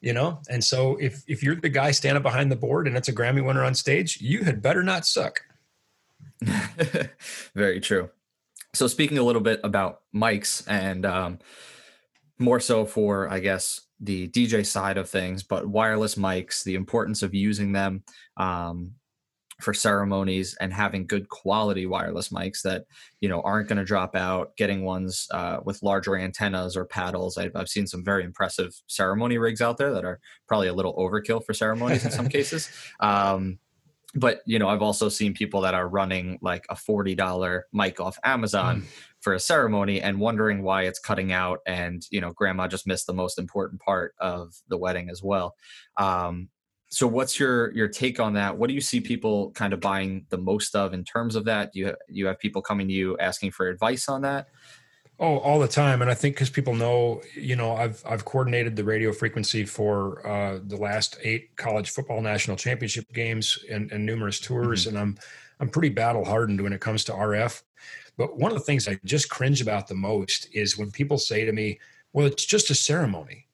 You know, and so if if you're the guy standing behind the board and it's a Grammy winner on stage, you had better not suck. [laughs] Very true. So speaking a little bit about mics and um, more so for, I guess, the DJ side of things, but wireless mics, the importance of using them, um, for ceremonies and having good quality wireless mics that you know aren't going to drop out getting ones uh, with larger antennas or paddles. I've, I've, seen some very impressive ceremony rigs out there that are probably a little overkill for ceremonies in some [laughs] cases. Um, but you know i've also seen people that are running like a $40 mic off amazon mm. for a ceremony and wondering why it's cutting out and you know grandma just missed the most important part of the wedding as well. Um, so what's your your take on that? What do you see people kind of buying the most of in terms of that? Do you you have people coming to you asking for advice on that? Oh all the time and i think because people know you know i've i've coordinated the radio frequency for uh, the last eight college football national championship games and, and numerous tours mm-hmm. and i'm i'm pretty battle hardened when it comes to rf but one of the things i just cringe about the most is when people say to me well it's just a ceremony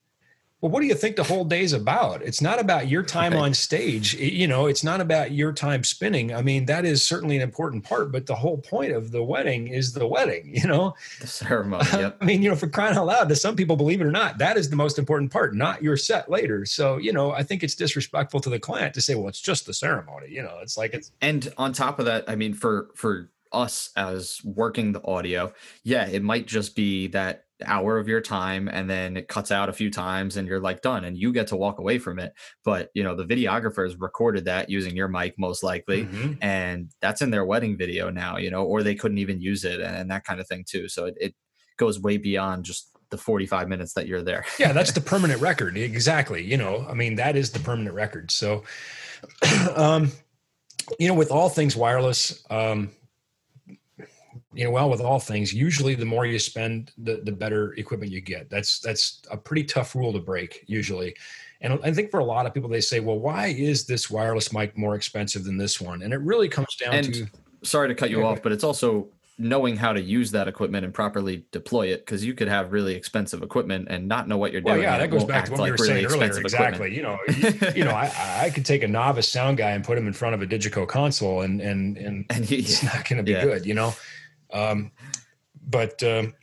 well what do you think the whole day's about? It's not about your time right. on stage. You know it's not about your time spinning. I mean that is certainly an important part but the whole point of the wedding is the wedding you know? The ceremony yep. [laughs] i mean you know for crying out loud to some people believe it or not that is the most important part not your set later. So you know i think it's disrespectful to the client to say well it's just the ceremony you know it's like it's and on top of that i mean for for us as working the audio yeah it might just be that hour of your time and then it cuts out a few times and you're like done and you get to walk away from it. But you know the videographers recorded that using your mic most likely mm-hmm. and that's in their wedding video now you know or they couldn't even use it and, and that kind of thing too. So it, it goes way beyond just the 45 minutes that you're there. Yeah that's the [laughs] permanent record exactly you know i mean that is the permanent record. So [clears throat] um you know with all things wireless um you know, well, with all things, usually the more you spend, the the better equipment you get. That's that's a pretty tough rule to break usually. And I think for a lot of people, they say, well, why is this wireless mic more expensive than this one? And it really comes down and to. Sorry to cut you off, but it's also knowing how to use that equipment and properly deploy it because you could have really expensive equipment and not know what you're doing. Well, yeah, that goes back to what like we were really saying earlier. Exactly. You know, [laughs] you, you, know, I, I could take a novice sound guy and put him in front of a Digico console, and and and, and he, it's not going to be [laughs] yeah. good. You know, um, but um,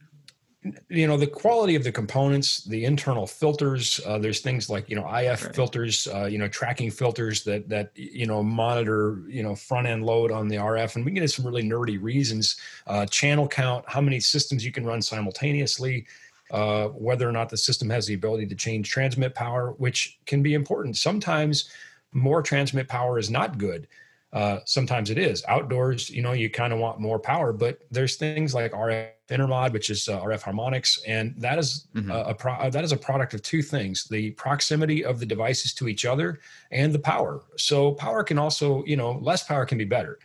you know the quality of the components, the internal filters. Uh, there's things like you know IF right. filters, uh, you know tracking filters that that you know monitor you know front end load on the RF, and we get into some really nerdy reasons. Uh, channel count, how many systems you can run simultaneously. Uh, whether or not the system has the ability to change transmit power, which can be important. Sometimes more transmit power is not good. Uh, sometimes it is outdoors. You know, you kind of want more power, but there's things like RF intermod, which is uh, RF harmonics, and that is mm-hmm. a, a pro- that is a product of two things: the proximity of the devices to each other and the power. So power can also, you know, less power can be better.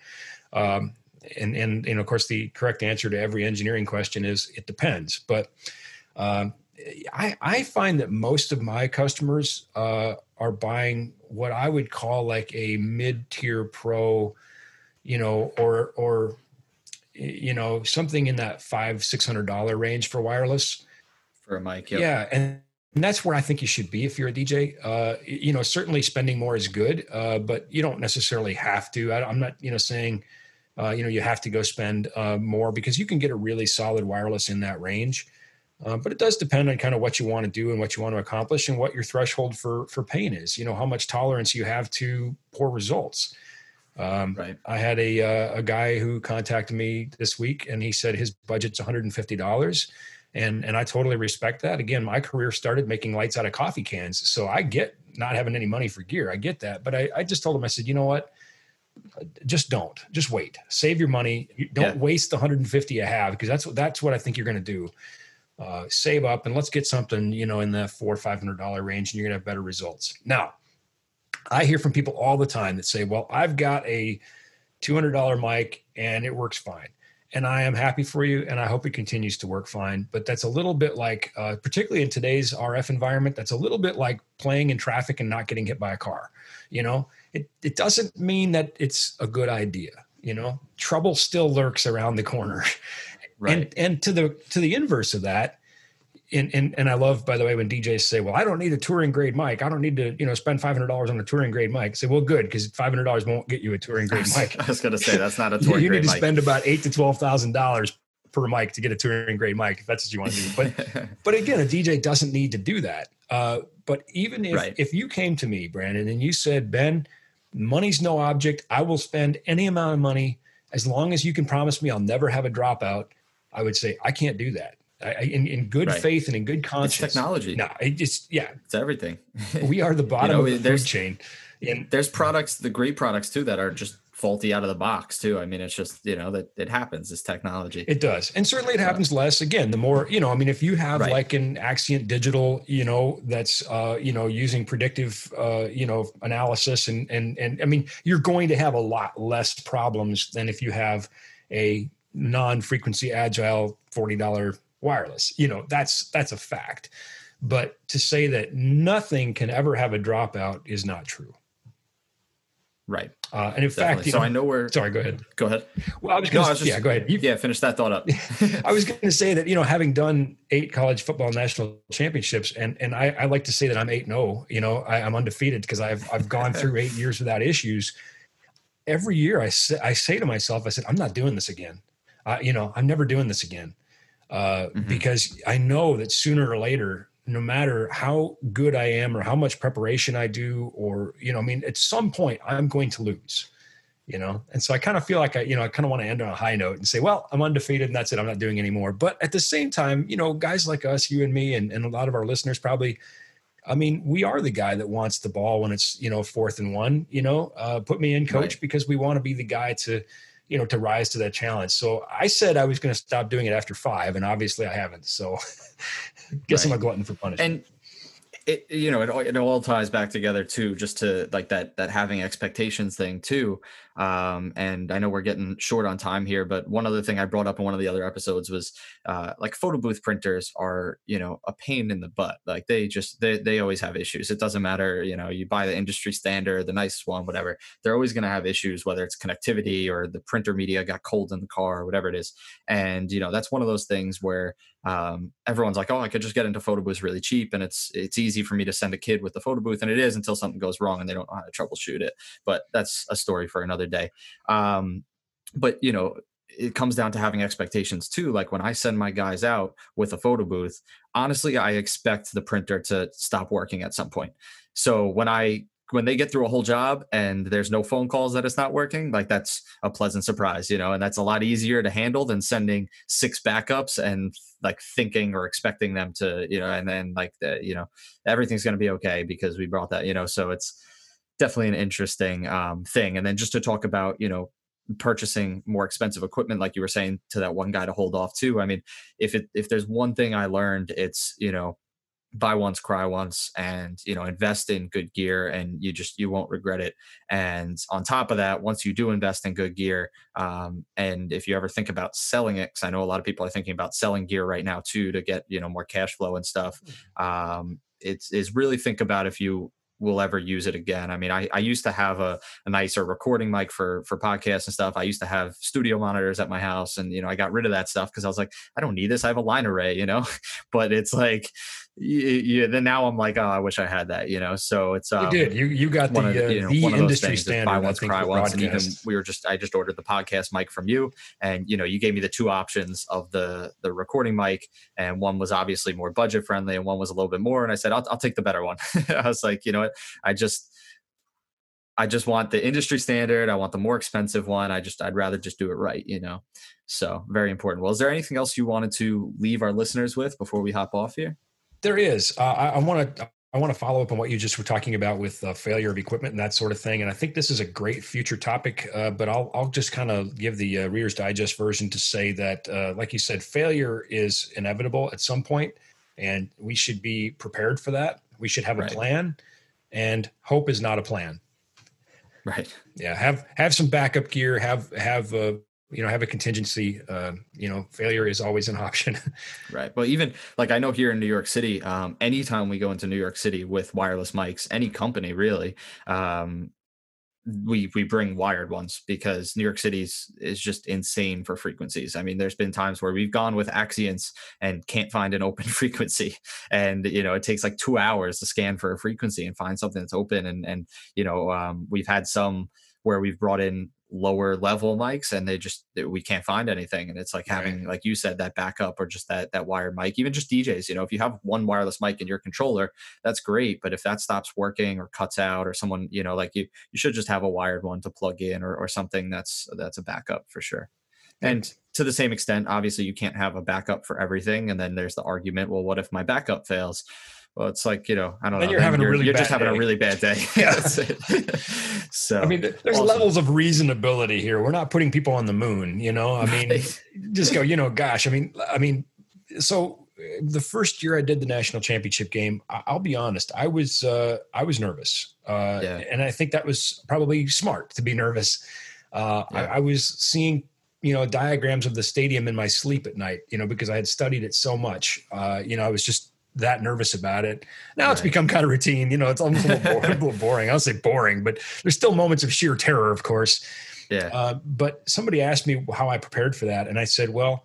Um, and and and of course, the correct answer to every engineering question is it depends. But um, I, I find that most of my customers uh, are buying what I would call like a mid-tier pro, you know, or or you know something in that five six hundred dollar range for wireless for a mic. Yep. Yeah, and and that's where I think you should be if you're a DJ. Uh, you know, certainly spending more is good, uh, but you don't necessarily have to. I, am not, you know, saying, uh, you know, you have to go spend uh, more because you can get a really solid wireless in that range. Uh, but it does depend on kind of what you want to do and what you want to accomplish and what your threshold for for pain is. You know, how much tolerance you have to poor results. Um, right. I had a uh, a guy who contacted me this week, and he said his budget's 150 dollars and and I totally respect that. Again, my career started making lights out of coffee cans, so I get not having any money for gear. I get that, but I, I just told him I said, you know what, just don't, just wait, save your money. Don't yeah. waste the 150 you have because that's what that's what I think you're going to do. Uh, save up and let's get something you know in the four or five hundred dollar range, and you're to have better results. Now, I hear from people all the time that say, well, I've got a $200 mic and it works fine and I am happy for you, and I hope it continues to work fine. But that's a little bit like, uh, particularly in today's RF environment, that's a little bit like playing in traffic and not getting hit by a car. You know, it it doesn't mean that it's a good idea. You know, trouble still lurks around the corner, right. and and to the to the inverse of that, and, and and I love, by the way, when DJs say, "Well, I don't need a touring grade mic. I don't need to, you know, spend five hundred dollars on a touring grade mic." I say, "Well, good, because five hundred dollars won't get you a touring grade mic." [laughs] I was going to say that's not a [laughs] touring. you need to mic. spend about eight to twelve thousand dollars per mic to get a touring grade mic if that's what you want to do. But [laughs] but again, a DJ doesn't need to do that. Uh, but even if right. if you came to me, Brandon, and you said, "Ben, money's no object. I will spend any amount of money as long as you can promise me I'll never have a dropout," I would say, "I can't do that." I, in, in good right. faith and in good conscience. It's technology. No, it just yeah, it's everything. [laughs] we are the [laughs] bottom you know, of the food chain. And there's products, the great products too, that are just faulty out of the box too. I mean, it's just you know that it happens. This technology. It does, and certainly it happens less. Again, the more you know. I mean, if you have right. like an Axient Digital, you know, that's uh, you know using predictive, uh, you know, analysis, and and and I mean, you're going to have a lot less problems than if you have a non-frequency agile forty dollar wireless. You know, that's that's a fact. But to say that nothing can ever have a dropout is not true. Right. Uh, and in Definitely. fact, so know, I know where. Sorry, go ahead. Go ahead. Well, I was going no, to. Yeah, go ahead. You, yeah, finish that thought up. [laughs] I was going to say that you know, having done eight college football national championships, and and I, I like to say that I'm eight and zero. Oh, you know, I, am undefeated because I've I've gone [laughs] through eight years without issues. Every year, I say I say to myself, I said, I'm not doing this again. Uh, you know, I'm never doing this again uh, mm-hmm. because I know that sooner or later, no matter how good I am or how much preparation I do, or you know, I mean, at some point I'm going to lose. You know, and so I kind of feel like I, you know, I kind of want to end on a high note and say, well, I'm undefeated and that's it. I'm not doing anymore. But at the same time, you know, guys like us, you and me, and, and a lot of our listeners probably I mean, we are the guy that wants the ball when it's you know fourth and one. You know, uh, put me in, coach, right. because we want to be the guy to you know to rise to that challenge. So i said i was going to stop doing it after five and obviously i haven't so [laughs] guess right. i'm a glutton for punishment. And it you know it, it all ties back together too just to like that that having expectations thing too um, and I know we're getting short on time here, but one other thing I brought up in one of the other episodes was uh, like photo booth printers are, you know, a pain in the butt. Like they just, they, they always have issues. It doesn't matter, you know, you buy the industry standard, the nicest one, whatever. They're always going to have issues, whether it's connectivity or the printer media got cold in the car or whatever it is. And, you know, that's one of those things where um, everyone's like, oh, I could just get into photo booths really cheap, and it's it's easy for me to send a kid with the photo booth, and it is until something goes wrong and they don't know how to troubleshoot it. But that's a story for another day. Um, but you know, it comes down to having expectations too. Like when I send my guys out with a photo booth, honestly, I expect the printer to stop working at some point. So when I when they get through a whole job and there's no phone calls that it's not working, like that's a pleasant surprise, you know, and that's a lot easier to handle than sending six backups and like thinking or expecting them to, you know, and then like the, you know, everything's going to be okay because we brought that, you know, so it's definitely an interesting um, thing. And then just to talk about, you know, purchasing more expensive equipment like you were saying to that one guy to hold off too i mean if it if there's one thing i learned it's you know buy once cry once and you know invest in good gear and you just you won't regret it and on top of that once you do invest in good gear um, and if you ever think about selling it because i know a lot of people are thinking about selling gear right now too to get you know more cash flow and stuff mm-hmm. um, it's is really think about if you will ever use it again. I mean, I, I used to have a, a nicer recording mic for for podcasts and stuff. I used to have studio monitors at my house, and you know, I got rid of that stuff because I was like, I don't need this. I have a line array, you know. [laughs] but it's like yeah, then now I'm like, oh, I wish I had that, you know. So it's um, you did you you got the, of, you know, the industry standard. Buy once, cry once, and even we were just I just ordered the podcast mic from you, and you know you gave me the two options of the the recording mic, and one was obviously more budget friendly, and one was a little bit more, and I said I'll I'll take the better one. [laughs] I was like, you know what, I just I just want the industry standard. I want the more expensive one. I just I'd rather just do it right, you know. So very important. Well, is there anything else you wanted to leave our listeners with before we hop off here? There is. Uh, I want to. I want to follow up on what you just were talking about with uh, failure of equipment and that sort of thing. And I think this is a great future topic. Uh, but I'll I'll just kind of give the uh, Reader's Digest version to say that, uh, like you said, failure is inevitable at some point, and we should be prepared for that. We should have a plan, and hope is not a plan. Right. Yeah. Have have some backup gear. Have have uh, you know have a contingency uh, you know failure is always an [laughs] option. Right. But even like i know here in new york city um, anytime we go into new york city with wireless mics any company really um, we we bring wired ones because new york city's is just insane for frequencies. I mean there's been times where we've gone with Axients and can't find an open [laughs] frequency. And you know it takes like two hours to scan for a frequency and find something that's open. And and you know um, we've had some where we've brought in lower level mics and they just we can't find anything. And it's like having right. like you said that backup or just that that wired mic. Even just DJs you know if you have one wireless mic in your controller that's great. But if that stops working or cuts out or someone you know like you you should just have a wired one to plug in or, or something that's that's a backup for sure. And to the same extent obviously you can't have a backup for everything. And then there's the argument well what if my backup fails well, it's like you know, I don't then know. You're having you're, a really you're just day. having a really bad day. [laughs] yeah. [laughs] so I mean, there's awesome. levels of reasonability here. We're not putting people on the moon. You know, I mean, just go. You know, gosh, I mean, I mean, so the first year I did the national championship game, I'll be honest, I was uh, I was nervous, uh, yeah. and I think that was probably smart to be nervous. Uh, yeah. I, I was seeing you know diagrams of the stadium in my sleep at night you know because i had studied it so much uh, you know i was just that nervous about it. Now right. it's become kind of routine. You know, it's almost a little, boring, [laughs] a little boring. I'll say boring, but there's still moments of sheer terror, of course. Yeah. Uh, but somebody asked me how I prepared for that, and I said, well,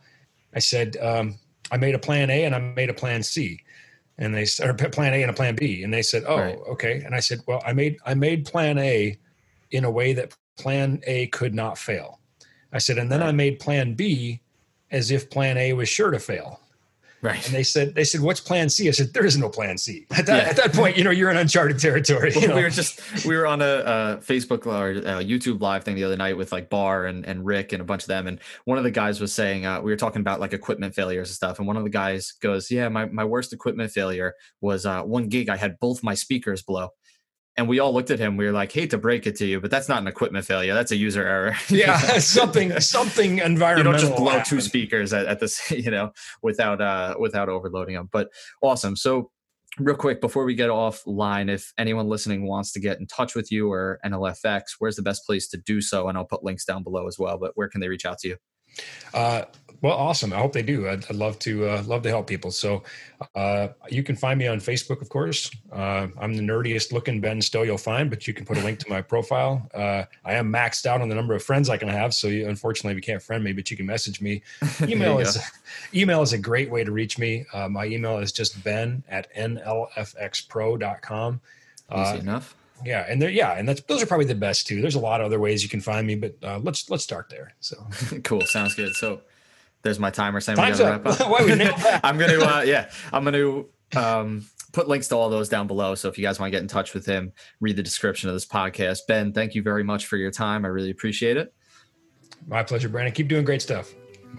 I said um, I made a plan A and I made a plan C, and they or plan A and a plan B, and they said, oh, right. okay. And I said, well, I made I made plan A in a way that plan A could not fail. I said, and then right. I made plan B as if plan A was sure to fail. Right. And they said, they said, what's plan C? I said, there is no plan C. At that, yeah. at that point, you know, you're in uncharted territory. Well? [laughs] We were just, we were on a, a Facebook or a YouTube live thing the other night with like Bar and, and Rick and a bunch of them. And one of the guys was saying, uh, we were talking about like equipment failures and stuff. And one of the guys goes, yeah, my, my worst equipment failure was uh, one gig. I had both my speakers blow and we all looked at him. We were like, "Hate to break it to you, but that's not an equipment failure. That's a user error." [laughs] yeah, something something environmental. You don't just blow happened. two speakers at, at this, [laughs] you know, without uh without overloading them. But awesome. So real quick before we get offline, if anyone listening wants to get in touch with you or NLFX, where's the best place to do so? And I'll put links down below as well. But where can they reach out to you? Uh, well, awesome. I hope they do. I'd, I'd love to uh, love to help people. So uh, you can find me on Facebook, of course. Uh, I'm the nerdiest looking Ben Stowe you'll find, but you can put a link to my profile. Uh, I am maxed out on the number of friends I can have. So you, unfortunately, you can't friend me, but you can message me. [laughs] Email is [laughs] email is a great way to reach me. Uh, my email is just ben at nlfxpro.com. Easy uh, enough yeah and there yeah and that's those are probably the best too there's a lot of other ways you can find me but uh, let's let's start there so [laughs] cool sounds good so there's my timer saying Time's we gotta up. wrap up. [laughs] Why [laughs] i'm gonna uh, yeah i'm gonna um, put links to all those down below so if you guys want to get in touch with him read the description of this podcast. Ben thank you very much for your time. I really appreciate it. My pleasure brandon. Keep doing great stuff.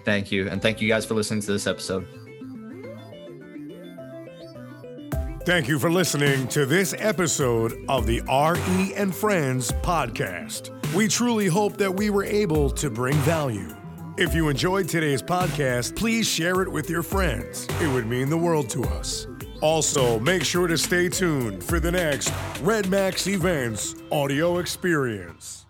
Thank you and thank you guys for listening to this episode. Thank you for listening to this episode of the RE and Friends podcast. We truly hope that we were able to bring value. If you enjoyed today's podcast, please share it with your friends. It would mean the world to us. Also, make sure to stay tuned for the next Red Max Events audio experience.